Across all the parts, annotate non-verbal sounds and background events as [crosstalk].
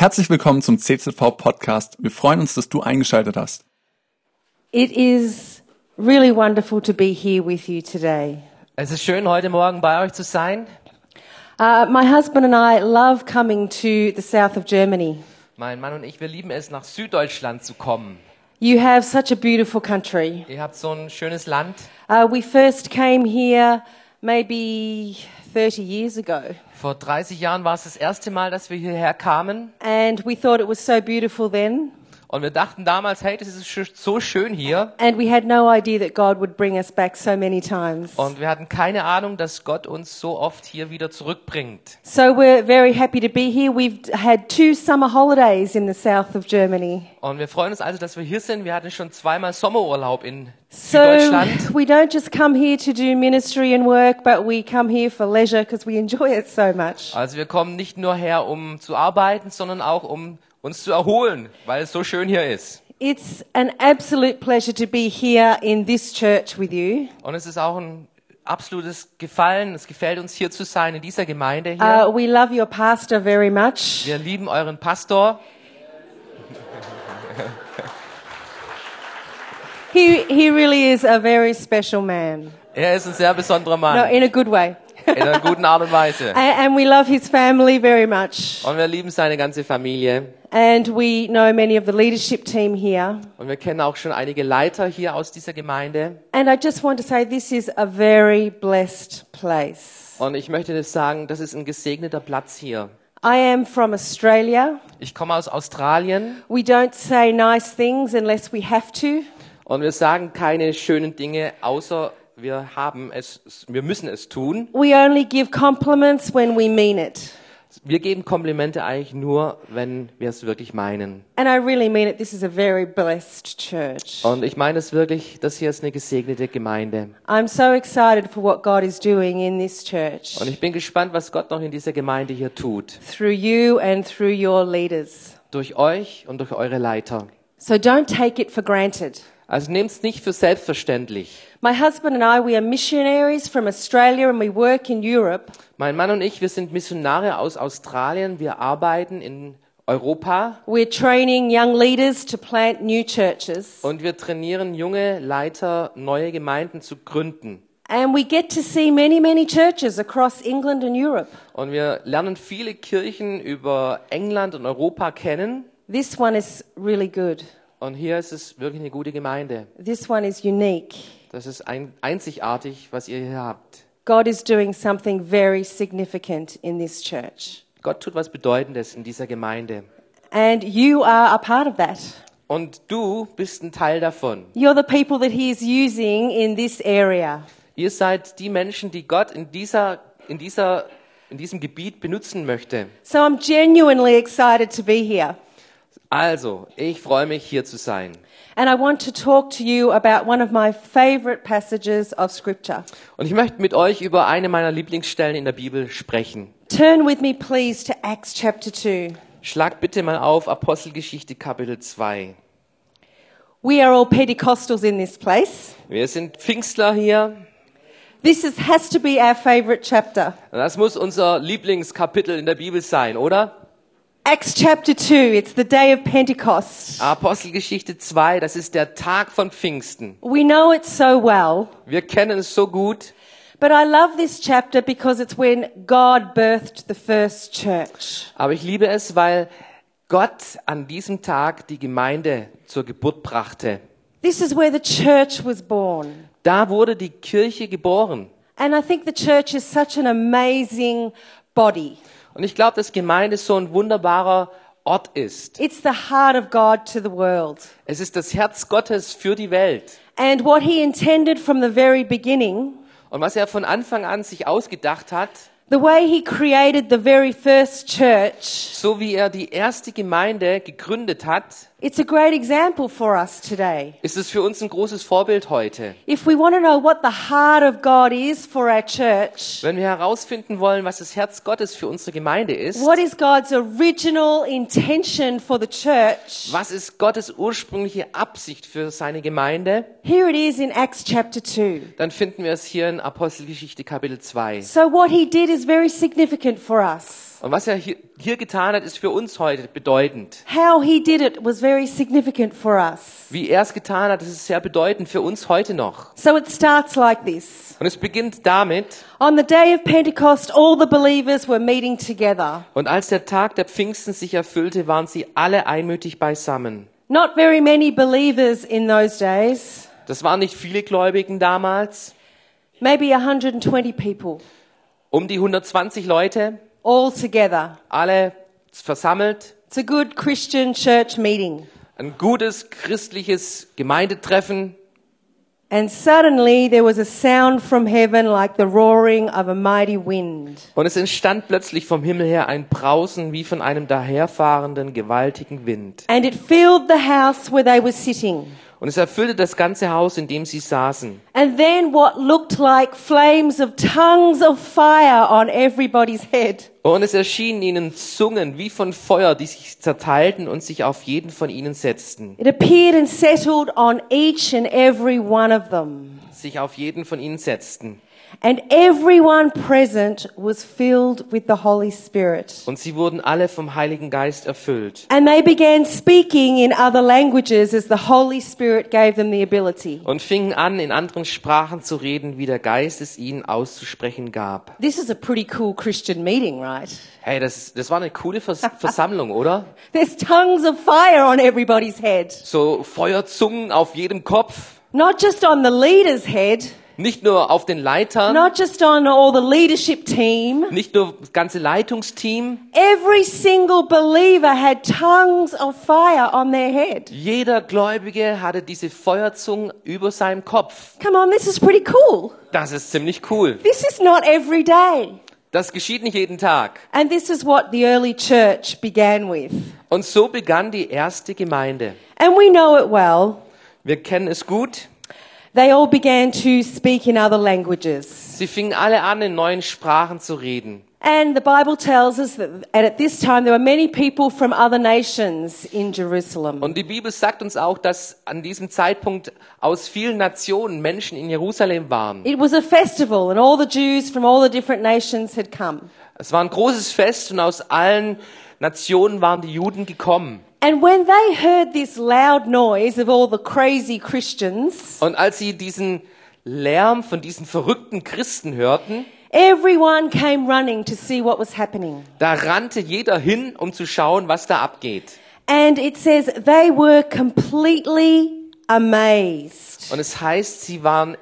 Herzlich willkommen zum CZV Podcast. Wir freuen uns, dass du eingeschaltet hast. It is really wonderful to be here with you today. Es ist schön, heute Morgen bei euch zu sein. Uh, my husband and I love coming to the south of Germany. Mein Mann und ich, wir lieben es, nach Süddeutschland zu kommen. You have such a beautiful country. Ihr habt so ein schönes Land. Uh, we first came here maybe 30 years ago, Vor 30 Jahren war es das erste Mal, dass wir hierher kamen. and we thought it was so beautiful then, Und wir dachten damals, hey, das ist so schön hier. and we had no idea that God would bring us back so many times. Und wir hatten keine Ahnung, dass Gott uns so oft hier wieder zurückbringt. So we're very happy to be here. We've had two summer holidays in the south of Germany. Und wir freuen uns also, dass wir hier sind. Wir hatten schon zweimal Sommerurlaub in So we don't just come here to do ministry and work, but we come here for leisure because we enjoy it so much. Also wir kommen nicht nur her, um zu arbeiten, sondern auch um uns zu erholen, weil es so schön hier ist. It's an absolute pleasure to be here in this church with you. Und es ist auch ein absolutes Gefallen. Es gefällt uns hier zu sein in dieser Gemeinde hier. Uh, we love your pastor very much. Wir lieben euren Pastor. He, he really is a very special man. Er ist ein sehr besonderer No, Mann. in a good way. In einer guten Art und Weise. [laughs] A- and we love his family very much. Und wir lieben seine ganze Familie. And we know many of the leadership team here. Und wir kennen auch schon einige Leiter hier aus dieser Gemeinde. And I just want to say this is a very blessed place. Und ich möchte das sagen, das ist ein gesegneter Platz hier. I am from Australia. Ich komme aus Australien We don't say nice things unless we have to. und wir sagen keine schönen Dinge, außer wir haben es, wir müssen es tun. We only give compliments when we mean it. Wir geben Komplimente eigentlich nur, wenn wir es wirklich meinen. And I really mean it. This is a very blessed church. Und ich meine es wirklich, das hier ist eine gesegnete Gemeinde. I'm so excited for what God is doing in this church Und ich bin gespannt, was Gott noch in dieser Gemeinde hier tut. through you and through your leaders. Durch euch und durch eure Leiter. So don't take it for granted. Also es nicht für selbstverständlich. My husband and I, we are missionaries from Australia and we work in Europe. Mein Mann und ich, wir sind Missionare aus Australien. Wir arbeiten in Europa We're training young leaders to plant new churches. und wir trainieren junge Leiter, neue Gemeinden zu gründen. And we get to see many, many churches across England and Europe. Und wir lernen viele Kirchen über England und Europa kennen. This one is really good. Und hier ist es wirklich eine gute Gemeinde. This one is unique. Das ist ein, einzigartig, was ihr hier habt. God is doing something very significant in this church. Gott tut was Bedeutendes in dieser Gemeinde. And you are a part of that. Und du bist ein Teil davon. You're the people that He is using in this area. Ihr seid die Menschen, die Gott in dieser, in dieser, in diesem Gebiet benutzen möchte. So I'm genuinely excited to be here. Also, ich freue mich, hier zu sein. And I want to talk to you about one of my favorite passages of Scripture. Und ich möchte mit euch über eine meiner Lieblingsstellen in der Bibel sprechen. Turn with me, please, to Acts chapter 2. Schlag bitte mal auf Apostelgeschichte Kapitel 2. We are all Pentecostals in this place. Wir sind Pfingstler hier. This is, has to be our favorite chapter. Das muss unser Lieblingskapitel in der Bibel sein, oder? Acts chapter 2, it's the day of Pentecost. Apostelgeschichte 2, das ist der Tag von Pfingsten. We know it so well, Wir kennen es so gut. but I love this chapter because it's when God birthed the first church. Aber ich liebe es, weil Gott an diesem Tag die Gemeinde zur Geburt brachte. This is where the church was born. Da wurde die Kirche geboren. And I think the church is such an amazing body. Und ich glaube, dass Gemeinde so ein wunderbarer Ort ist. It's the heart of God to the world. Es ist das Herz Gottes für die Welt. And what he intended from the very beginning, Und was er von Anfang an sich ausgedacht hat, the way he created the very first church, so wie er die erste Gemeinde gegründet hat, it's a great example for us today. ist es für uns ein großes Vorbild heute. If we want to know what the heart of God is for our church, Wenn wir herausfinden wollen, was das Herz Gottes für unsere Gemeinde ist, what is God's original intention for the church, was ist Gottes ursprüngliche Absicht für seine Gemeinde, here it is in Acts chapter 2. dann finden wir es hier in Apostelgeschichte Kapitel 2. So what he did is very significant for us. Und was er hier, hier getan hat, ist für uns heute bedeutend. How he did it was very significant for us. Wie er es getan hat, das ist sehr bedeutend für uns heute noch. So it starts like this. Und es beginnt damit, On the day of Pentecost, all the believers were meeting together. und als der Tag der Pfingsten sich erfüllte, waren sie alle einmütig beisammen. Not very many believers in those days, Das waren nicht viele Gläubigen damals, maybe 120 people, um die 120 Leute, all together. alle versammelt. It's a good Christian church meeting. Ein gutes christliches Gemeindetreffen. And suddenly there was a sound from heaven like the roaring of a mighty wind. Und es entstand plötzlich vom Himmel her ein Brausen wie von einem daherfahrenden gewaltigen Wind. And it filled the house where they were sitting. Und es erfüllte das ganze Haus, in dem sie saßen. And then what looked like flames of tongues of fire on everybody's head. Und es erschienen ihnen Zungen wie von Feuer, die sich zerteilten und sich auf jeden von ihnen setzten. It appeared and settled on each and every one of them. Sich auf jeden von ihnen setzten. And everyone present was filled with the Holy Spirit. Und sie wurden alle vom Heiligen Geist erfüllt. And they began speaking in other languages as the Holy Spirit gave them the ability. Und fingen an, in anderen Sprachen zu reden, wie der Geist es ihnen auszusprechen gab. This is a pretty cool Christian meeting, right? Hey, das, das war eine coole Vers [laughs] Versammlung, oder? There's tongues of fire on everybody's head. So Feuerzungen auf jedem Kopf. Not just on the leader's head, Nicht nur auf den Leitern, not just on all the leadership team. nicht nur das ganze Leitungsteam. Every single believer had tongues of fire on their head. Jeder Gläubige hatte diese Feuerzungen über seinem Kopf. Come on, this is pretty cool. Das ist ziemlich cool. This is not every day. Das geschieht nicht jeden Tag. And this is what the early church began with. Und so begann die erste Gemeinde. And we know it well. Wir kennen es gut. They all began to speak in other languages. Sie fingen alle an, in neuen Sprachen zu reden. And the Bible tells us that at this time there were many people from other nations in Jerusalem. Und die Bibel sagt uns auch, dass an diesem Zeitpunkt aus vielen Nationen Menschen in Jerusalem waren. It was a festival and all the Jews from all the different nations had come. Es war ein großes Fest und aus allen Nationen waren die Juden gekommen. And when they heard this loud noise of all the crazy Christians, Und als sie diesen Lärm von diesen verrückten Christen hörten, everyone came running to see what was happening. da rannte jeder hin, um zu schauen, was da abgeht. And it says they were completely amazed. Und es heißt, sie waren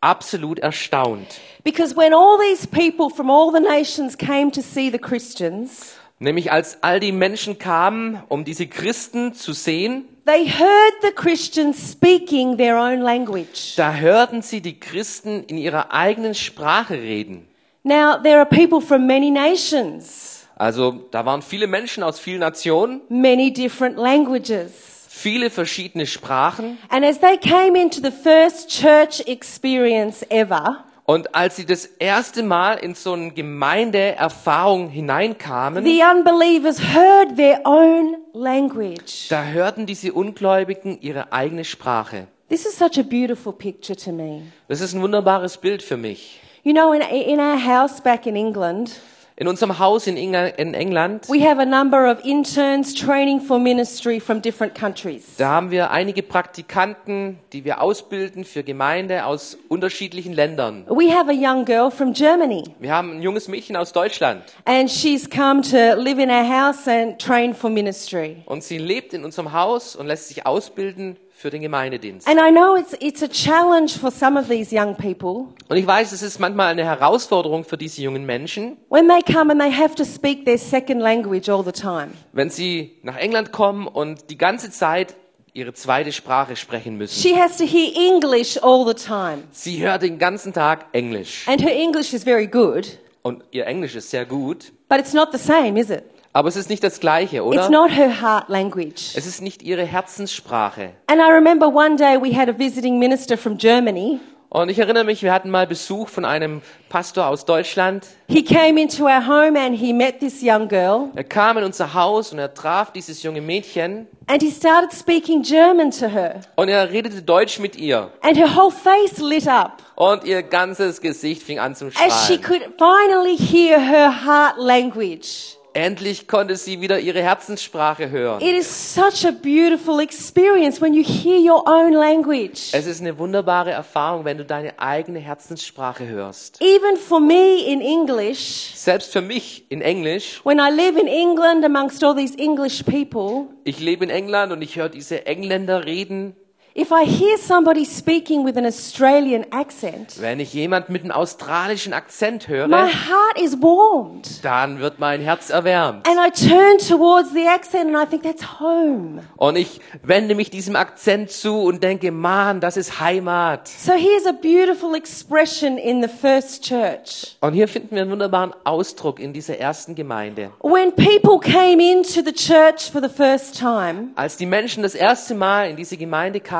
absolut erstaunt. Because when all these people from all the nations came to see the Christians, Nämlich als all die Menschen kamen, um diese Christen zu sehen, they heard the Christians speaking their own language. da hörten sie die Christen in ihrer eigenen Sprache reden. Now, there are people from many nations, Also da waren viele Menschen aus vielen Nationen, many different languages. viele verschiedene Sprachen. And as they came into the first church experience ever, Und als sie das erste Mal in so eine Gemeindeerfahrung hineinkamen, the unbelievers heard their own language. da hörten diese Ungläubigen ihre eigene Sprache. This is such a beautiful picture to me. Das ist ein wunderbares Bild für mich. You know, in, in our house back in England, In unserem Haus in, Inga- in England, we have a number of interns training for ministry from different countries. da haben wir einige Praktikanten, die wir ausbilden für Gemeinde aus unterschiedlichen Ländern. We have a young girl from Germany, Wir haben ein junges Mädchen aus Deutschland and she's come to live in our house and train for ministry. und sie lebt in unserem Haus und lässt sich ausbilden für den Gemeindedienst. And I know it's, it's a challenge for some of these young people Und ich weiß, es ist manchmal eine Herausforderung für diese jungen Menschen, when they come and they have to speak their second language all the time. wenn sie nach England kommen und die ganze Zeit ihre zweite Sprache sprechen müssen. She has to hear English all the time. Sie hört den ganzen Tag Englisch And her English is very good, und ihr Englisch ist sehr gut, but it's not the same, is it? Aber es ist nicht das gleiche, It's oder? not her heart language. Es ist nicht ihre Herzenssprache. And I remember one day we had a visiting minister from Germany, Und ich erinnere mich, wir hatten mal Besuch von einem Pastor aus Deutschland. He came into our home and he met this young girl Er kam in unser Haus und er traf dieses junge Mädchen and he started speaking German to her. und er redete Deutsch mit ihr. And her whole face lit up Und ihr ganzes Gesicht fing an zum as she Strahlen. could finally hear her heart language. Endlich konnte sie wieder ihre Herzenssprache hören. It is such a beautiful experience when you hear your own language. Es ist eine wunderbare Erfahrung, wenn du deine eigene Herzenssprache hörst. Even for me in English, Selbst für mich in Englisch. when I live in England amongst all these English people, Ich lebe in England und ich höre diese Engländer reden. If I hear somebody speaking with an Australian accent, Wenn ich jemand mit einem australischen Akzent my höre, heart is warmed. dann wird mein Herz erwärmt. And I turn towards the accent and I think that's home. Und ich wende mich diesem Akzent zu und denke, Mann, das ist Heimat. So here's a beautiful expression in the first church. Und hier finden wir einen wunderbaren Ausdruck in dieser ersten Gemeinde. When people came into the church for the first time, Als die Menschen das erste Mal in diese Gemeinde kamen,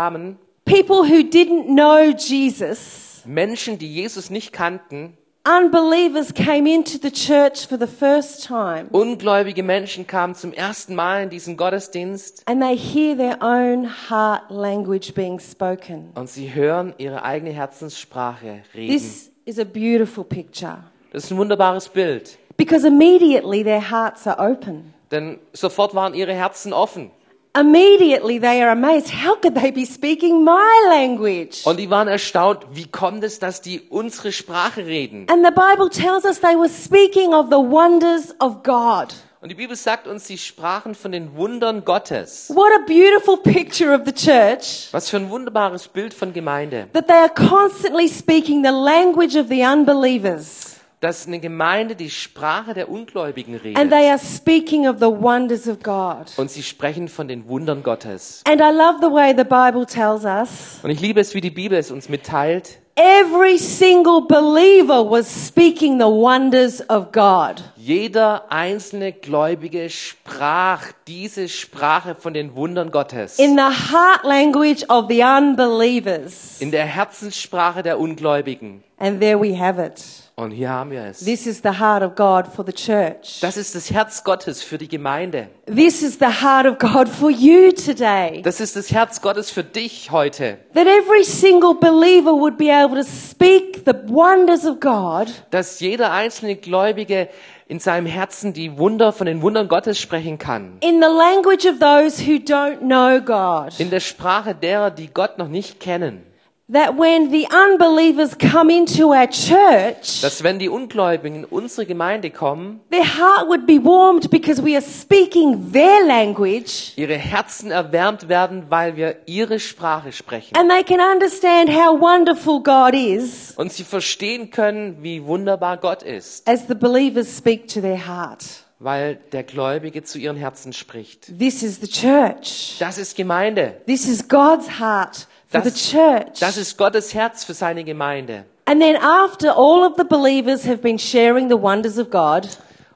people who didn't know Jesus, Menschen, die Jesus nicht kannten, unbelievers came into the church for the first time ungläubige Menschen kamen zum ersten Mal in diesen Gottesdienst and they hear their own heart language being spoken. und sie hören ihre eigene Herzenssprache reden. This is a beautiful picture Das ist ein wunderbares Bild, because immediately their hearts are open. denn sofort waren ihre Herzen offen. Immediately they are amazed. How could they be speaking my language? Und die waren erstaunt, wie kommt es, dass die unsere Sprache reden? And the Bible tells us they were speaking of the wonders of God. Und die Bibel sagt uns, sie sprachen von den Wundern Gottes. What a beautiful picture of the church Was für ein wunderbares Bild von Gemeinde. that they are constantly speaking the language of the unbelievers Dass eine Gemeinde die Sprache der Ungläubigen and redet. they are speaking of the wonders of God. Und sie sprechen von den Wundern Gottes. And I love the way the Bible tells us Und ich liebe es, wie die Bibel es uns mitteilt. every single believer was speaking the wonders of God. Jeder einzelne Gläubige sprach diese Sprache von den Wundern Gottes. In the heart language of the unbelievers. In der Herzenssprache der Ungläubigen. And there we have it. Und hier haben wir es. This is the heart of God for the church. Das ist das Herz Gottes für die Gemeinde. This is the heart of God for you today. Das ist das Herz Gottes für dich heute. That every single believer would be able to speak the wonders of God Dass jeder einzelne Gläubige in seinem Herzen die Wunder von den Wundern Gottes sprechen kann. in the language of those who don't know God. In der Sprache derer, die Gott noch nicht kennen. That when the unbelievers come into our church, Dass wenn die Ungläubigen in unsere Gemeinde kommen, their heart would be warmed because we are speaking their language ihre Herzen erwärmt werden, weil wir ihre Sprache sprechen. and they can understand how wonderful God is Und sie verstehen können, wie wunderbar Gott ist, as the believers speak to their heart. weil der Gläubige zu ihren Herzen spricht. This is the church. Das ist Gemeinde. This is God's heart for the Das, church. das ist Gottes Herz für seine Gemeinde. And then after all of the believers have been sharing the wonders of God,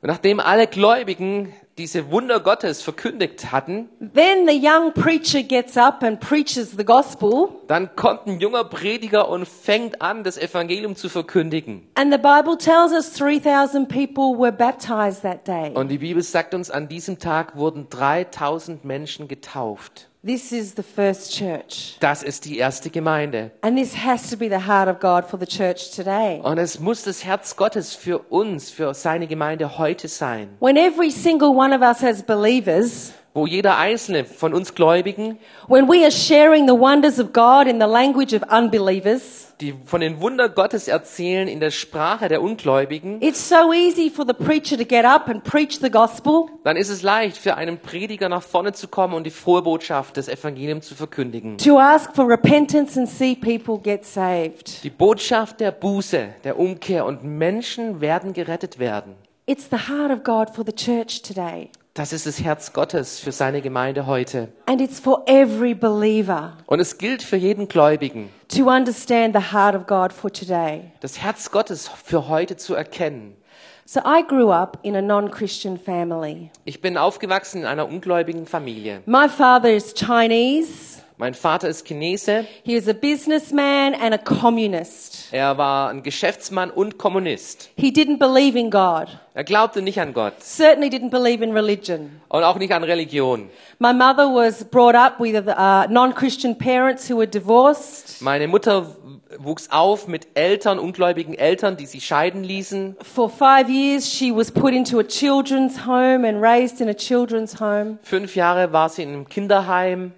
Und nachdem alle Gläubigen diese Wunder Gottes verkündigt hatten, then the young preacher gets up and preaches the gospel. dann kommt ein junger Prediger und fängt an, das Evangelium zu verkündigen. And the Bible tells us 3,000 people were baptized that day. Und die Bibel sagt uns, an diesem Tag wurden 3000 Menschen getauft. This is the first church. Das ist die erste Gemeinde. And this has to be the heart of God for the church today. Und es muss das Herz Gottes für uns, für seine Gemeinde heute sein, When every single one of us as believers, wo jeder einzelne von uns Gläubigen, when we are sharing the wonders of God in the language of unbelievers, die von den Wunder Gottes erzählen in der Sprache der Ungläubigen, it's so easy for the preacher to get up and preach the gospel. dann ist es leicht für einen Prediger nach vorne zu kommen und die frohe Botschaft des Evangeliums zu verkündigen. to ask for repentance and see people get saved. Die Botschaft der Buße, der Umkehr und Menschen werden gerettet werden. It's the heart of God for the church today. Das ist das Herz Gottes für seine Gemeinde heute. And it's for every believer Und es gilt für jeden Gläubigen, to understand the heart of God for today. das Herz Gottes für heute zu erkennen. So I grew up in a non Christian family. Ich bin aufgewachsen in einer ungläubigen Familie. My father is Chinese, Mein Vater ist Chinese. He was a businessman and a communist. Er war ein Geschäftsmann und Kommunist. He didn't believe in God. Er glaubte nicht an Gott Certainly didn't believe in religion. und auch nicht an Religion. My mother was brought up with uh, non-Christian parents who were divorced. Meine Mutter wuchs auf mit Eltern, ungläubigen Eltern, die sich scheiden ließen. For five years, she was put into a children's home and raised in a children's home. Fünf Jahre war sie in einem Kinderheim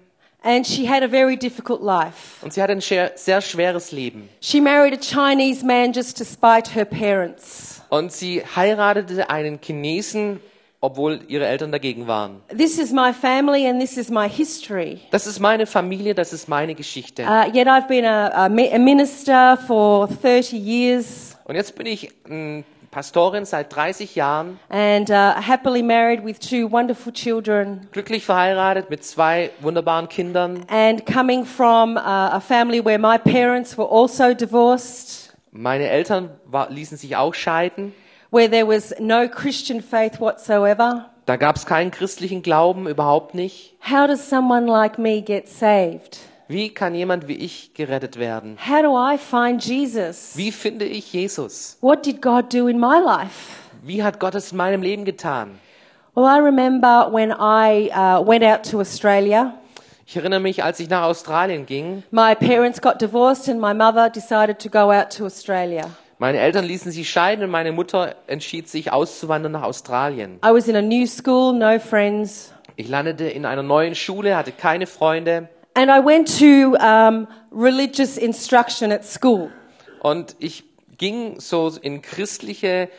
And she had a very difficult life. und sie hatte ein scher- sehr schweres Leben. She married a Chinese man just to spite her parents. Und sie heiratete einen Chinesen, obwohl ihre Eltern dagegen waren. This is my family and this is my history. Das ist meine Familie, das ist meine Geschichte. Uh, yet I've been a, a, mi- a minister for 30 years Und jetzt bin ich ähm, Pastorin seit 30 Jahren, and uh, happily married with two wonderful children. glücklich verheiratet mit zwei wunderbaren Kindern. And coming from uh, a family where my parents were also divorced, Meine Eltern war, ließen sich auch scheiden. where there was no Christian faith whatsoever. Da gab es keinen christlichen Glauben, überhaupt nicht. How does someone like me get saved? Wie kann jemand wie ich gerettet werden? How do I find Jesus? Wie finde ich Jesus? What did God do in my life? Wie hat Gott es in meinem Leben getan? Well, I remember when I uh, went out to Australia. Ich erinnere mich, als ich nach Australien ging. My parents got divorced, and my mother decided to go out to Australia. Meine Eltern ließen sich scheiden und meine Mutter entschied sich auszuwandern nach Australien. I was in a new school, no friends, Ich landete in einer neuen Schule, hatte keine Freunde and I went to um, religious instruction at school. und ich ging so in christliche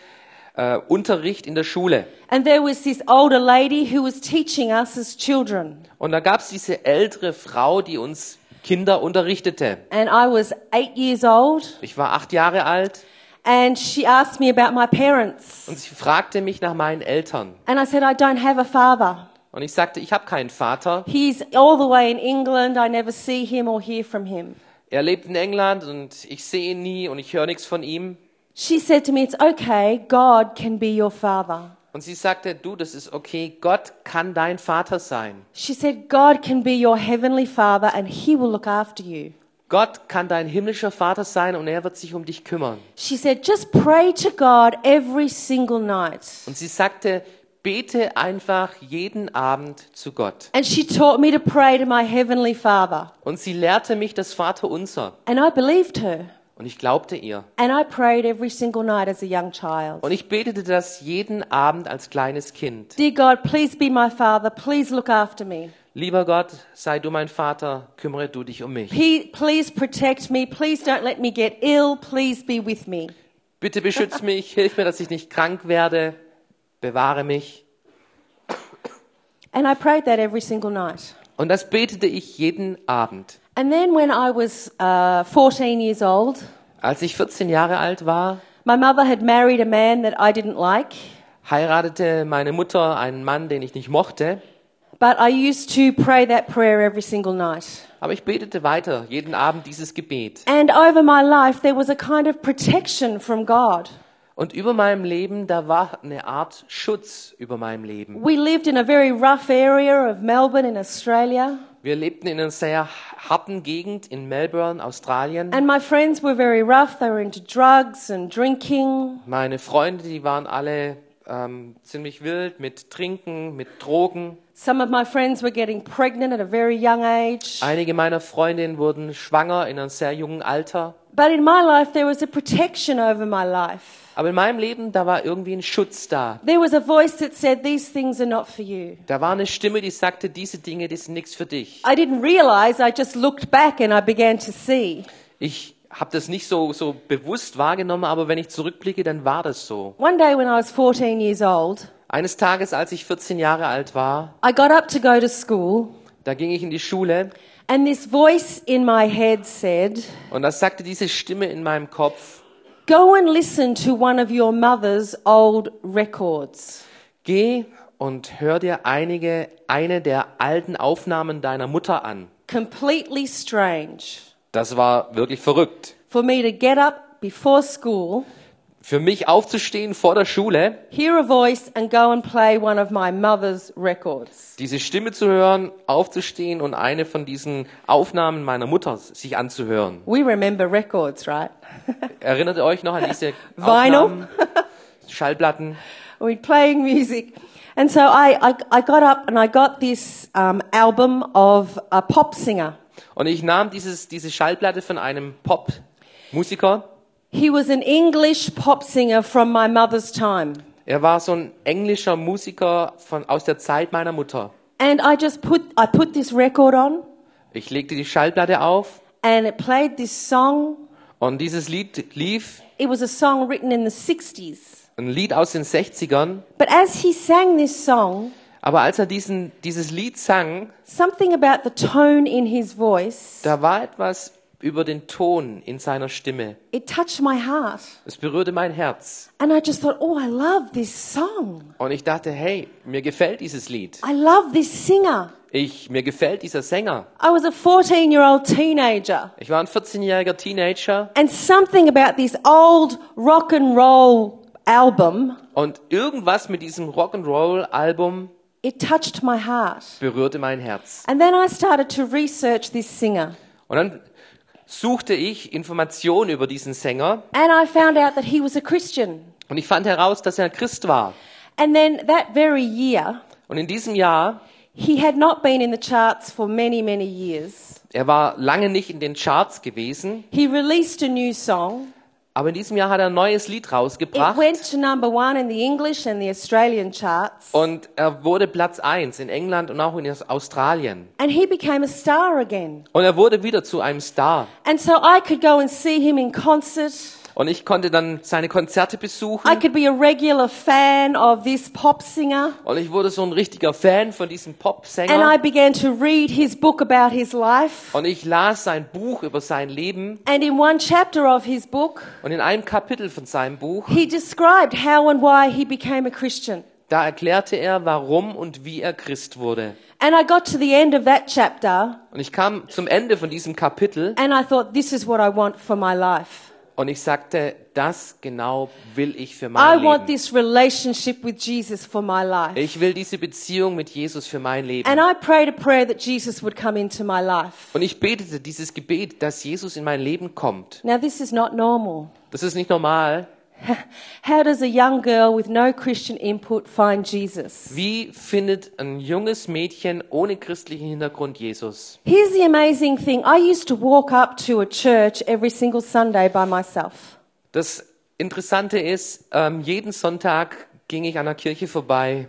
äh, Unterricht in der Schule. And there was this older lady who was teaching us as children. Und da gab es diese ältere Frau, die uns Kinder unterrichtete. And I was eight years old, Ich war acht Jahre alt and she asked me about my parents. und sie fragte mich nach meinen Eltern. And I said, I don't have a father. Und ich sagte, ich habe keinen Vater. He's all the way in England. I never see him or hear from him. Er lebt in England und ich sehe ihn nie und ich höre nichts von ihm. She said to me, It's okay, God can be your father. Und sie sagte, du, das ist okay, Gott kann dein Vater sein. She said, God can be your heavenly father and he will look after you. Gott kann dein himmlischer Vater sein und er wird sich um dich kümmern. She said, Just pray to God every single night. Und sie sagte, bete einfach jeden Abend zu Gott. And she taught me to pray to my heavenly father. Und sie lehrte mich das Vaterunser. And I believed her. Und ich glaubte ihr. And I prayed every single night as a young child. Und ich betete das jeden Abend als kleines Kind. Dear God, please be my father. Please look after me. Lieber Gott, sei du mein Vater, kümmere du dich um mich. Please protect me. Please don't let me get ill. Please be with me. Bitte beschütz mich, hilf mir, dass ich nicht krank werde, bewahre mich. And I prayed that every single night. Und das betete ich jeden Abend. And then when I was uh, 14 years old, Als ich 14 Jahre alt war, my mother had married a man that I didn't like. heiratete meine Mutter einen Mann, den ich nicht mochte. But I used to pray that prayer every single night. Aber ich betete weiter, jeden Abend dieses Gebet. And over my life, there was a kind of protection from God. Und über meinem Leben, da war eine Art Schutz über meinem Leben. We lived in a very rough area of Melbourne in Australia, Wir lebten in einer sehr harten Gegend in Melbourne, Australien. and my friends were very rough. They were into drugs and drinking. Meine Freunde, die waren alle ähm, ziemlich wild mit Trinken, mit Drogen. Some of my friends were getting pregnant at a very young age. Einige meiner Freundinnen wurden schwanger in einem sehr jungen Alter. But in my life, there was a protection over my life. Aber in meinem Leben, da war irgendwie ein Schutz da. There was a voice that said, These things are not for you. Da war eine Stimme, die sagte, diese Dinge, die sind nichts für dich. I didn't realize, I just looked back and I began to see. Ich habe das nicht so, so bewusst wahrgenommen, aber wenn ich zurückblicke, dann war das so. One day when I was 14 years old, Eines Tages, als ich 14 Jahre alt war, I got up to go to school, da ging ich in die Schule and this voice in my head said, und da sagte diese Stimme in meinem Kopf, Go and listen to one of your mother's old records. geh und hör dir einige, eine der alten Aufnahmen deiner Mutter an. Completely strange Das war wirklich verrückt. for me to get up before school für mich aufzustehen vor der Schule, hear a voice, and go and play one of my mother's records. diese Stimme zu hören, aufzustehen und eine von diesen Aufnahmen meiner Mutter sich anzuhören. We remember records, right? [laughs] Erinnert ihr euch noch an diese [laughs] Vinyl? Aufnahmen? Schallplatten? We're playing music. And so I, I, I got up and I got this um, album of a pop singer. Und ich nahm dieses, diese Schallplatte von einem Pop-Musiker. He was an English pop singer from my mother's time. Er war so ein englischer Musiker von, aus der Zeit meiner Mutter. And I just put, I put this record on Ich legte die Schallplatte auf and it played this song. und dieses Lied lief, It was a song written in the 60s. ein Lied aus den 60ern. But as he sang this song, Aber als er diesen, dieses Lied sang, something about the tone in his voice, da war etwas über den Ton in seiner Stimme. it touched my heart. Es berührte mein Herz. And I just thought, oh, I love this song. Und ich dachte, hey, mir gefällt dieses Lied. I love this singer. Ich, mir gefällt dieser Sänger. I was a 14 year old teenager. Ich war ein 14-jähriger Teenager And something about this old rock and roll album, und irgendwas mit diesem Rock'n'Roll-Album it touched my heart. berührte mein Herz. And then I started to research this singer. Und dann suchte ich Informationen über diesen Sänger And I found out that he was a Christian. und ich fand heraus, dass er ein Christ war. And then that very year, Und in diesem Jahr, he had not been in the charts for many, many years. er war lange nicht in den Charts gewesen, He released a new song. Aber in diesem Jahr hat er ein neues Lied It rausgebracht went to number one in the English and the Australian charts. und er wurde Platz eins in England und auch in Australien. And he became a star again. Und er wurde wieder zu einem Star. And so I could go and see him in concert. Und ich konnte dann seine Konzerte I besuchen could be a regular fan of this pop singer. und ich wurde so ein richtiger Fan von diesem And I Popsänger. began to read his book about his life. Und ich las sein Buch über sein Leben And in one chapter of his book, und in einem Kapitel von seinem Buch, he described how and why he became a Christian. da erklärte er, warum und wie er Christ wurde. And I got to the end of that chapter Und ich kam zum Ende von diesem Kapitel and I thought, this is what I want for my life. Und ich sagte, das genau will ich für I mein want Leben. this relationship with Jesus for my life. Ich will diese Beziehung mit Jesus für mein Leben. And I prayed a prayer that Jesus would come into my life. Und ich betete dieses Gebet, dass Jesus in mein Leben kommt. Now, this is not normal. Das ist nicht normal. How does a young girl with no Christian input find Jesus? Wie findet ein junges Mädchen ohne christlichen Hintergrund Jesus? Here's the amazing thing I used to walk up to a church every single Sunday by myself. Das Interessante ist, ähm, jeden Sonntag ging ich an der Kirche vorbei,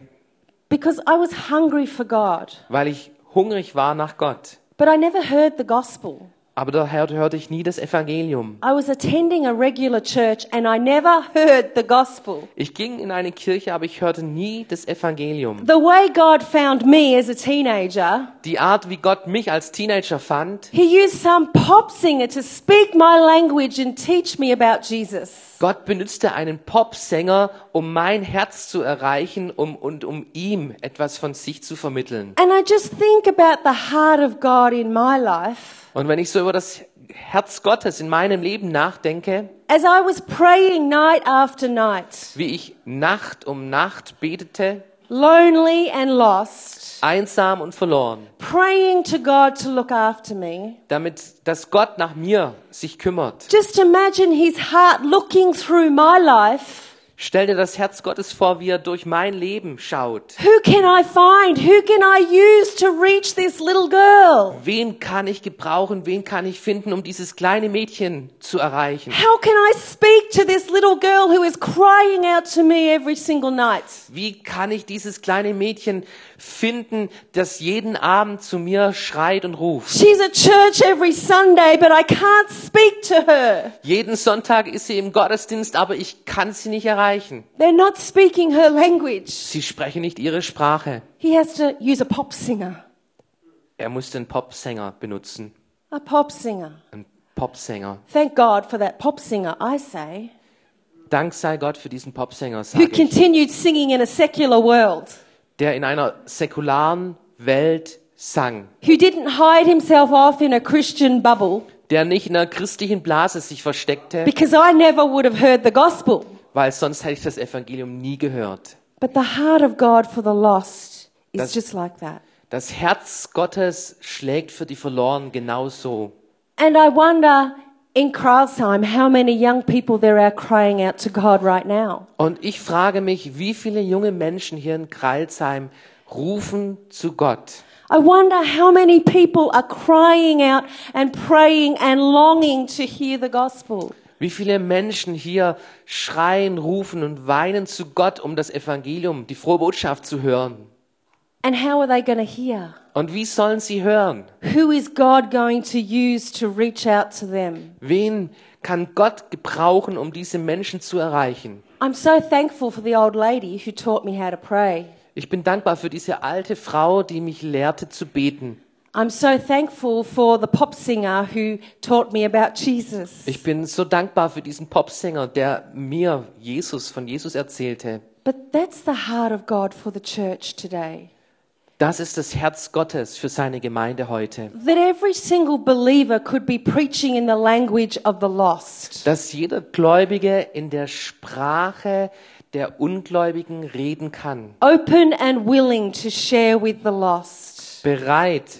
Because I was hungry for God, weil ich hungrig war nach Gott. but I never heard the gospel. Aber da hörte, ich nie das Evangelium. I was attending a regular church and I never heard the gospel. Ich ging in eine Kirche, aber ich hörte nie das Evangelium. The way God found me as a teenager, Die Art, wie Gott mich als Teenager fand, He used some pop singer to speak my language and teach me about Jesus. Gott benützte einen Popsänger, um mein Herz zu erreichen um, und um ihm etwas von sich zu vermitteln. And I just think about the heart of God in my life. Und wenn ich so über das Herz Gottes in meinem Leben nachdenke, As I was praying night after night, wie ich Nacht um Nacht betete, lonely and lost, einsam und verloren, praying to God to look after me. damit, dass Gott nach mir sich kümmert. Just imagine his heart looking through my life. Stell dir das Herz Gottes vor, wie er durch mein Leben schaut. Who can I find? Who can I use to reach this little girl? Wen kann ich gebrauchen? Wen kann ich finden, um dieses kleine Mädchen zu erreichen? How can I speak to this little girl who is crying out to me every single night? Wie kann ich dieses kleine Mädchen finden, das jeden Abend zu mir schreit und ruft? She's at church every Sunday, but I can't speak to her. Jeden Sonntag ist sie im Gottesdienst, aber ich kann sie nicht erreichen. They're not speaking her language. Sie sprechen nicht ihre Sprache. He has to use a pop singer. Er musste einen Popsänger benutzen. A pop singer. Ein Popsänger. Thank God for that pop singer, I say, Dank sei Gott für diesen Popsänger, who sage ich, continued singing in a secular world, der in einer säkularen Welt sang, who didn't hide himself off in a Christian bubble der nicht in einer christlichen Blase sich versteckte, because I never would have heard the gospel. Weil sonst hätte ich das Evangelium nie gehört. But the heart of God for the lost is Das- just like that. Das Herz Gottes schlägt für die Verlorenen genauso. And I wonder in Kreilsheim how many young people there are crying out to God right now. Und ich frage mich, wie viele junge Menschen hier in Kreilsheim rufen zu Gott. I wonder how many people are crying out and praying and longing to hear the gospel. Wie viele Menschen hier schreien, rufen und weinen zu Gott, um das Evangelium, die frohe Botschaft zu hören. And how are they going to hear? Und wie sollen sie hören? Who is God going to use to reach out to them? Wen kann Gott gebrauchen, um diese Menschen zu erreichen? I'm so thankful for the old lady who taught me how to pray. Ich bin dankbar für diese alte Frau, die mich lehrte zu beten. I'm so thankful for the pop singer who taught me about Jesus. Ich bin so dankbar für diesen Popsänger, der mir Jesus von Jesus erzählte. But that's the heart of God for the church today. Das ist das Herz Gottes für seine Gemeinde heute. That every single believer could be preaching in the language of the lost. Dass jeder Gläubige in der Sprache der Ungläubigen reden kann. Open and willing to share with the lost. Bereit,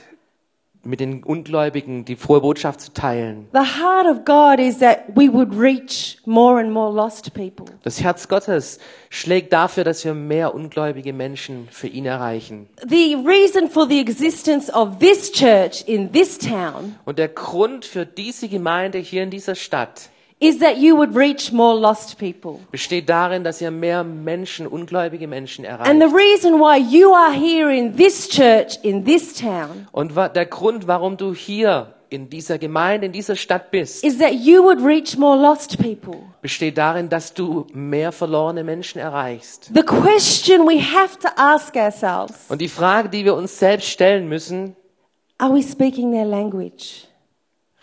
mit den Ungläubigen die frohe Botschaft zu teilen. The heart of God is that we would reach more and more lost people. Das Herz Gottes schlägt dafür, dass wir mehr ungläubige Menschen für ihn erreichen. The reason for the existence of this church in this town Und der Grund für diese Gemeinde hier in dieser Stadt is that you would reach more lost people. besteht darin, dass ihr mehr Menschen, ungläubige Menschen And erreicht. the reason why you are here in this church in this town Und der Grund, warum du hier in dieser Gemeinde, in dieser Stadt bist, is that you would reach more lost people. besteht darin, dass du mehr verlorene Menschen erreichst. The question we have to ask ourselves Und die Frage, die wir uns selbst stellen müssen, are we speaking their language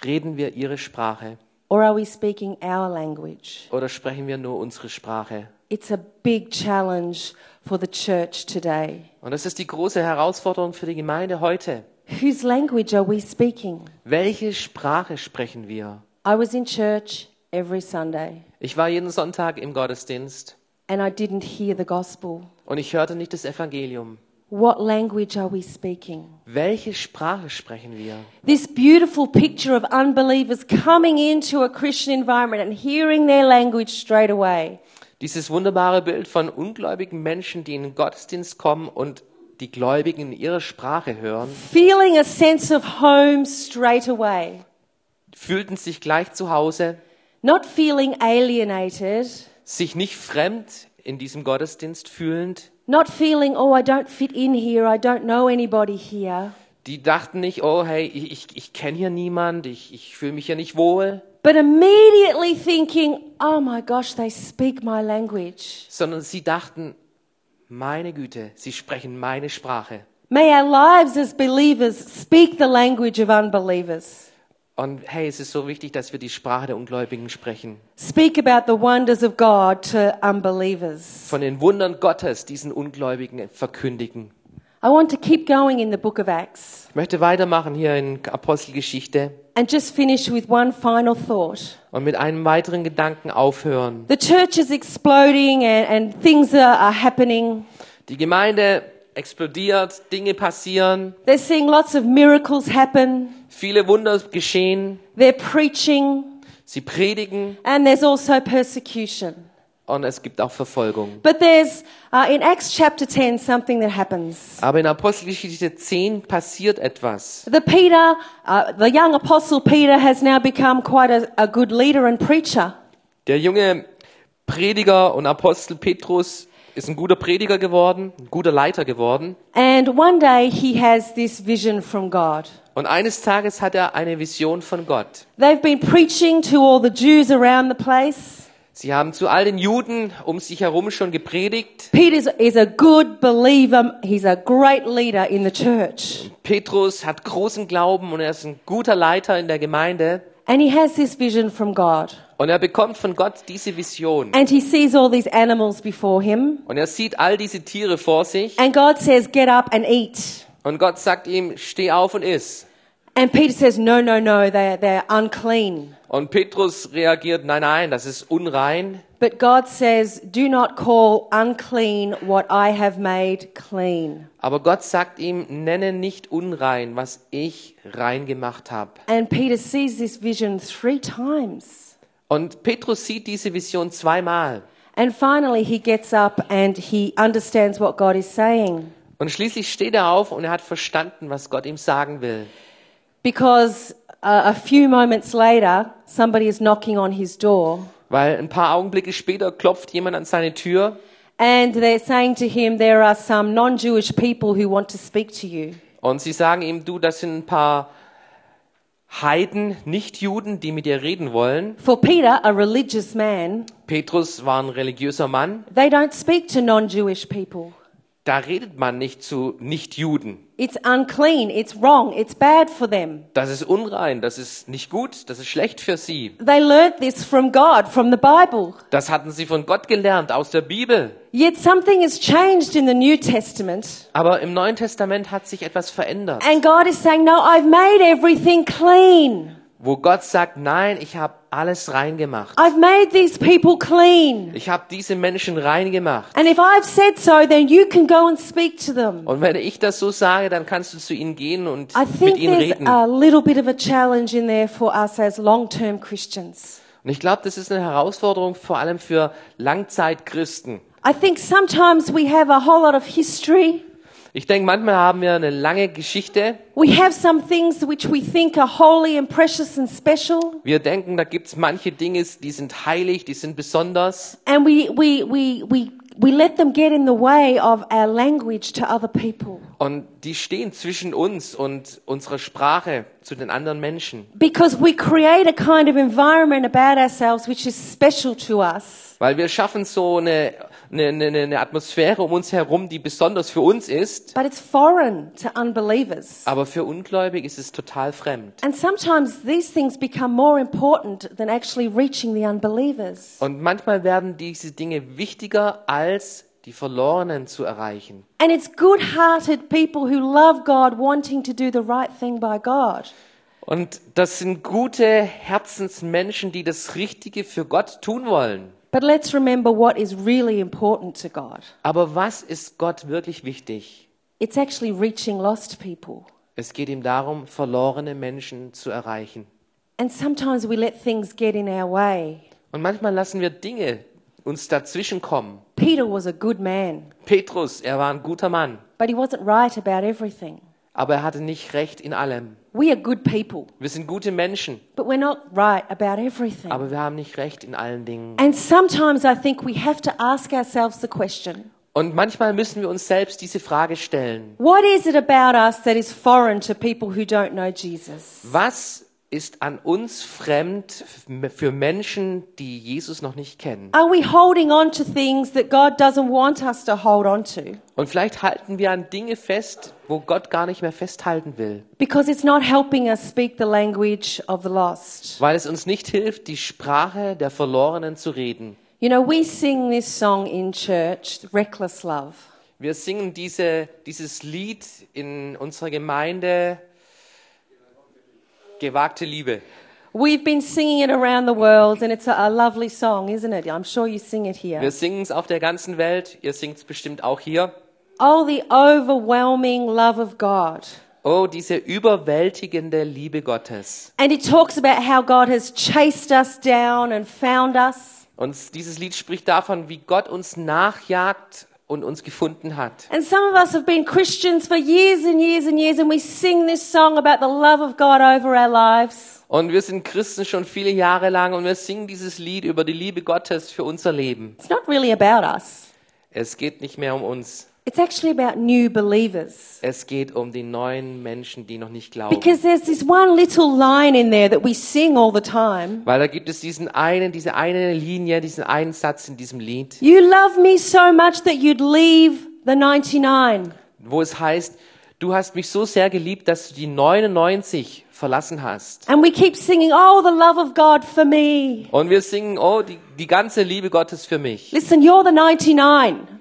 reden wir ihre Sprache or are we speaking our language? oder sprechen wir nur unsere Sprache? It's a big challenge for the church today. Und das ist die große Herausforderung für die Gemeinde heute. Whose language are we speaking? Welche Sprache sprechen wir? I was in church every Sunday Ich war jeden Sonntag im Gottesdienst and I didn't hear the gospel. und ich hörte nicht das Evangelium. What language are we speaking? Welche Sprache sprechen wir? This beautiful picture of unbelievers coming into a Christian environment and hearing their language straight away. Dieses wunderbare Bild von ungläubigen Menschen, die in den Gottesdienst kommen und die Gläubigen in ihrer Sprache hören, Feeling a sense of home straight away. fühlten sich gleich zu Hause, Not feeling alienated. sich nicht fremd in diesem Gottesdienst fühlend. Not feeling, oh, I don't fit in here. I don't know anybody here. Die dachten nicht, oh hey, ich, ich, ich kenne hier niemand, ich, ich fühle mich hier nicht wohl, But immediately thinking, oh my gosh, they speak my language. sondern sie dachten, meine Güte, sie sprechen meine Sprache. May our lives as believers speak the language of unbelievers. Und hey, es ist so wichtig, dass wir die Sprache der Ungläubigen sprechen. Speak about the wonders of God to unbelievers. Von den Wundern Gottes diesen Ungläubigen verkündigen. I want to keep going in the book of Acts Ich möchte weitermachen hier in Apostelgeschichte and just finish with one final thought. und mit einem weiteren Gedanken aufhören. The church is exploding and, and things are, are happening. Die Gemeinde explodiert, Dinge passieren, They're seeing lots of miracles happen. Viele Wunder geschehen, They're preaching sie predigen and there's also persecution. und es gibt auch Verfolgung. But there's, uh, in Acts chapter 10, something that happens. Aber in Apostelgeschichte 10 passiert etwas. The Peter, uh, the young apostle Peter has now become quite a, a good leader and preacher. Der junge Prediger und Apostel Petrus ist ein guter Prediger geworden, ein guter Leiter geworden. And one day he has this vision from God. Und eines Tages hat er eine Vision von Gott. They've been preaching to all the Jews around the place. Sie haben zu all den Juden um sich herum schon gepredigt. Peter is a good believer. He's a great leader in the church. Petrus hat großen Glauben und er ist ein guter Leiter in der Gemeinde. And he has this vision from God. Und er bekommt von Gott diese Vision. And he sees all these animals before him. Und er sieht all diese Tiere vor sich. And God says, Get up and eat. Und Gott sagt ihm, steh auf und iss. And Peter says, No, no, no, they're, they're unclean. Und Petrus reagiert, nein, nein, das ist unrein. But God says, Do not call unclean what I have made clean. Aber Gott sagt ihm, nenne nicht unrein, was ich rein gemacht habe. And Peter sees this vision three times. Und Petrus sieht diese Vision zweimal. And finally, he gets up and he understands what God is saying. Und schließlich steht er auf und er hat verstanden, was Gott ihm sagen will. Because uh, a few moments later, somebody is knocking on his door. Weil ein paar Augenblicke später klopft jemand an seine Tür And they're saying to him, There are some non Jewish people who want to speak to you. und sie sagen ihm, du, das sind ein paar Heiden, Nichtjuden, die mit dir reden wollen. For Peter, a religious man, Petrus war ein religiöser Mann. they don't speak to non Jewish people. Da redet man nicht zu Nichtjuden. It's unclean, it's wrong, it's bad for them. Das ist unrein, das ist nicht gut, das ist schlecht für sie. They learnt this from God, from the Bible. Das hatten sie von Gott gelernt, aus der Bibel. Yet something has changed in the New Testament. Aber im Neuen Testament hat sich etwas verändert. And God is saying, No, I've made everything clean. Wo Gott sagt, nein, ich habe alles rein gemacht. I've made these people clean. Ich habe diese Menschen rein gemacht. And if I've said so, then you can go and speak to them. Und wenn ich das so sage, dann kannst du zu ihnen gehen und I mit think ihnen there's reden. a little bit of a challenge in there for us as long term Christians. Und ich glaube, das ist eine Herausforderung vor allem für Langzeitchristen. I think sometimes we have a whole lot of history. Ich denke, manchmal haben wir eine lange Geschichte. We have some things which we think are holy and precious and special. Wir denken, da gibt's manche Dinge, die sind heilig, die sind besonders. And we, we, we, we, we let them get in the way of our language to other people. Und die stehen zwischen uns und unserer Sprache zu den anderen Menschen. Because we create a kind of environment about ourselves which is special to us. Weil wir schaffen so eine, eine, eine, eine Atmosphäre um uns herum, die besonders für uns ist. But it's foreign to unbelievers. Aber für Ungläubige ist es total fremd. And sometimes these things become more important than actually reaching the unbelievers. Und manchmal werden diese Dinge wichtiger als die Verlorenen zu erreichen. And it's good hearted people who love God wanting to do the right thing by God. Und das sind gute Herzensmenschen, die das Richtige für Gott tun wollen. But let's remember what is really important to God. Aber was ist Gott wirklich wichtig? It's actually reaching lost people. Es geht ihm darum, verlorene Menschen zu erreichen. And sometimes we let things get in our way. Und manchmal lassen wir Dinge uns dazwischen kommen. Peter was a good man, Petrus, er war ein guter Mann, but he wasn't right about everything. aber er hatte nicht recht in allem. We are good people, Wir sind gute Menschen, but we're not right about everything. aber wir haben nicht recht in allen Dingen. And sometimes I think we have to ask ourselves the question Und manchmal müssen wir uns selbst diese Frage stellen. what is it about us that is foreign to people who don't know Jesus? Was ist an uns fremd für Menschen, die Jesus noch nicht kennen? Are we holding on to things that God doesn't want us to hold on to? Und vielleicht halten wir an Dinge fest, wo Gott gar nicht mehr festhalten will, Because it's not helping us speak the language of the lost. weil es uns nicht hilft, die Sprache der Verlorenen zu reden. You know, we sing this song in church, Reckless Love. Wir singen diese, dieses Lied in unserer Gemeinde, Gewagte Liebe. We've been singing it around the world, and it's a, a lovely song, isn't it? I'm sure you sing it here. Wir singen es auf der ganzen Welt, ihr singt es bestimmt auch hier. Oh, the overwhelming love of God. Oh, diese überwältigende Liebe Gottes. And it talks about how God has chased us down and found us. Und dieses Lied spricht davon, wie Gott uns nachjagt und uns gefunden hat. And some of us have been Christians for years and years and years, and we sing this song about the love of God over our lives. Und wir sind Christen schon viele Jahre lang und wir singen dieses Lied über die Liebe Gottes für unser Leben. It's not really about us, Es geht nicht mehr um uns. It's actually about new believers. Es geht um die neuen Menschen, die noch nicht glauben. Because there's this one little line in there that we sing all the time. Weil da gibt es diesen einen, diese eine Linie, diesen einen Satz in diesem Lied, You love me so much that you'd leave the 99. wo es heißt, du hast mich so sehr geliebt, dass du die 99 verlassen hast. And we keep singing, Oh, the love of God for me. Und wir singen, oh, die, die ganze Liebe Gottes für mich. Listen, you're the 99.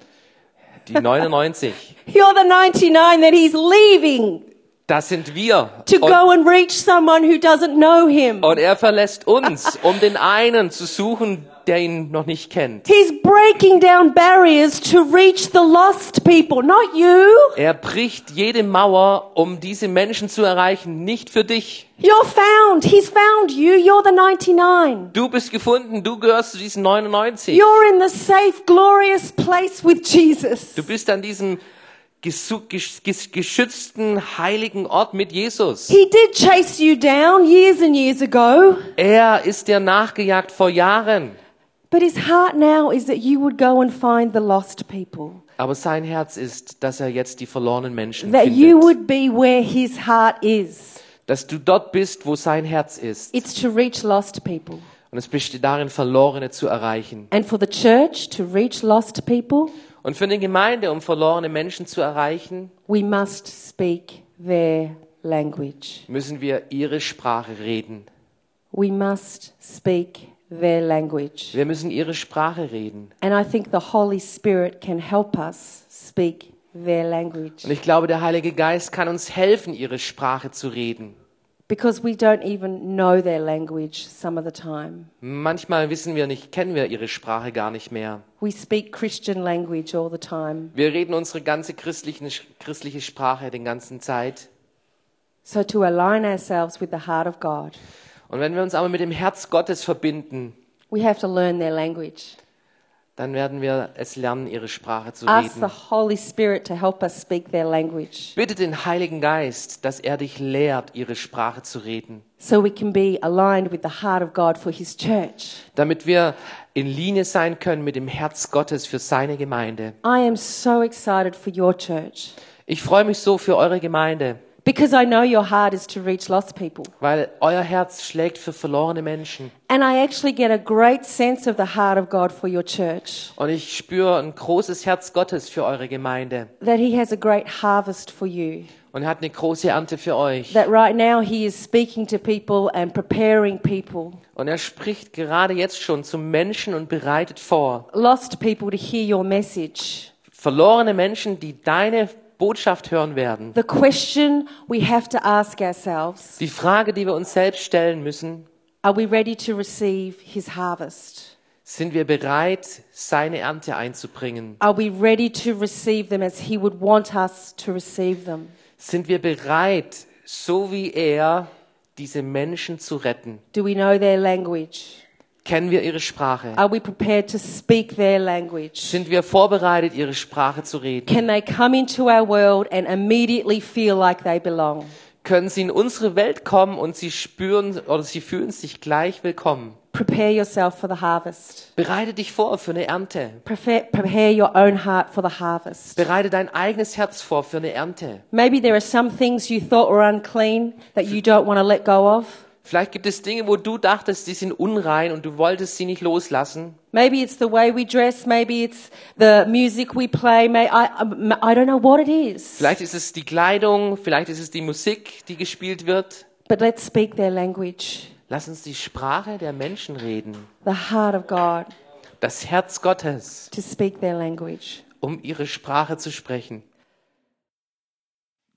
Die 99. You're the 99 that He's leaving. Das sind wir. to Und, go and reach someone who doesn't know him. und er verlässt uns, um den einen zu suchen, der ihn noch nicht kennt. He's breaking down barriers to reach the lost people, not you. Er bricht jede Mauer, um diese Menschen zu erreichen, nicht für dich. You're found. He's found you. You're the 99. Du bist gefunden, du gehörst zu diesen 99. You're in the safe, glorious place with Jesus. Du bist an diesem geschützten, heiligen Ort mit Jesus. He did chase you down years and years ago, Er ist dir nachgejagt vor Jahren. but his heart now is that you would go and find the lost people. Aber sein Herz ist, dass er jetzt die verlorenen Menschen That you findet. would be where his heart is. Dass du dort bist, wo sein Herz ist. It's to reach lost people. Und es besteht darin, Verlorene zu erreichen. And for the church to reach lost people, Und für eine Gemeinde, um verlorene Menschen zu erreichen, we must speak their language. müssen wir ihre Sprache reden. We must speak their language. Wir müssen ihre Sprache reden. And I think the Holy Spirit can help us speak their language. Und ich glaube, der Heilige Geist kann uns helfen, ihre Sprache zu reden. Because we don't even know their language some of the time. Manchmal wissen wir nicht, kennen wir ihre Sprache gar nicht mehr. We speak Christian language all the time. Wir reden unsere ganze christlichen, christliche Sprache den ganzen Zeit. So to align ourselves with the heart of God, Und wenn wir uns aber mit dem Herz Gottes verbinden, we have to learn their language. Dann werden wir es lernen, ihre Sprache zu Ask reden. the Holy Spirit to help us speak their language Bitte den Heiligen Geist, dass er dich lehrt, ihre Sprache zu reden, so we can be aligned with the heart of God for His church. damit wir in Linie sein können mit dem Herz Gottes für seine Gemeinde. I am so excited for your church Ich freue mich so für eure Gemeinde, because I know your heart is to reach lost people. weil euer Herz schlägt für verlorene Menschen. And I actually get a great sense of the heart of God for your church, Und ich spüre ein großes Herz Gottes für eure Gemeinde. that He has a great harvest for you. Und er hat eine große Ernte für euch. That right now He is speaking to people and preparing people, Und er spricht gerade jetzt schon zu Menschen und bereitet vor. lost people, to hear your message. Verlorene Menschen, die deine Botschaft hören werden. The question we have to ask ourselves Die Frage, die wir uns selbst stellen müssen, are we ready to receive His harvest? sind wir bereit, seine Ernte einzubringen? Are we ready to receive them as He would want us to receive them? Sind wir bereit, so wie er, diese Menschen zu retten? Do we know their language? Kennen wir ihre Sprache? Are we prepared to speak their language? Sind wir vorbereitet, ihre Sprache zu reden? Can they come into our world and immediately feel like they belong? Können sie in unsere Welt kommen und sie spüren oder sie fühlen sich gleich willkommen? Prepare yourself for the harvest. Bereite dich vor für eine Ernte. Prepare, prepare your own heart for the harvest. Bereite dein eigenes Herz vor für eine Ernte. Maybe there are some things you thought were unclean that you don't want to let go of. Vielleicht gibt es Dinge, wo du dachtest, die sind unrein und du wolltest sie nicht loslassen. Maybe it's the way we dress. Maybe it's the music we play. May, I, I, don't know what it is. Vielleicht ist es die Kleidung, vielleicht ist es die Musik, die gespielt wird. But let's speak their language. Lass uns die Sprache der Menschen reden. The heart of God Das Herz Gottes, to speak their language. um ihre Sprache zu sprechen.